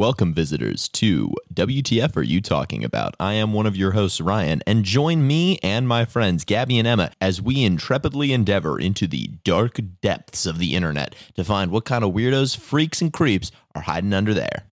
Welcome, visitors, to WTF Are You Talking About? I am one of your hosts, Ryan, and join me and my friends, Gabby and Emma, as we intrepidly endeavor into the dark depths of the internet to find what kind of weirdos, freaks, and creeps are hiding under there.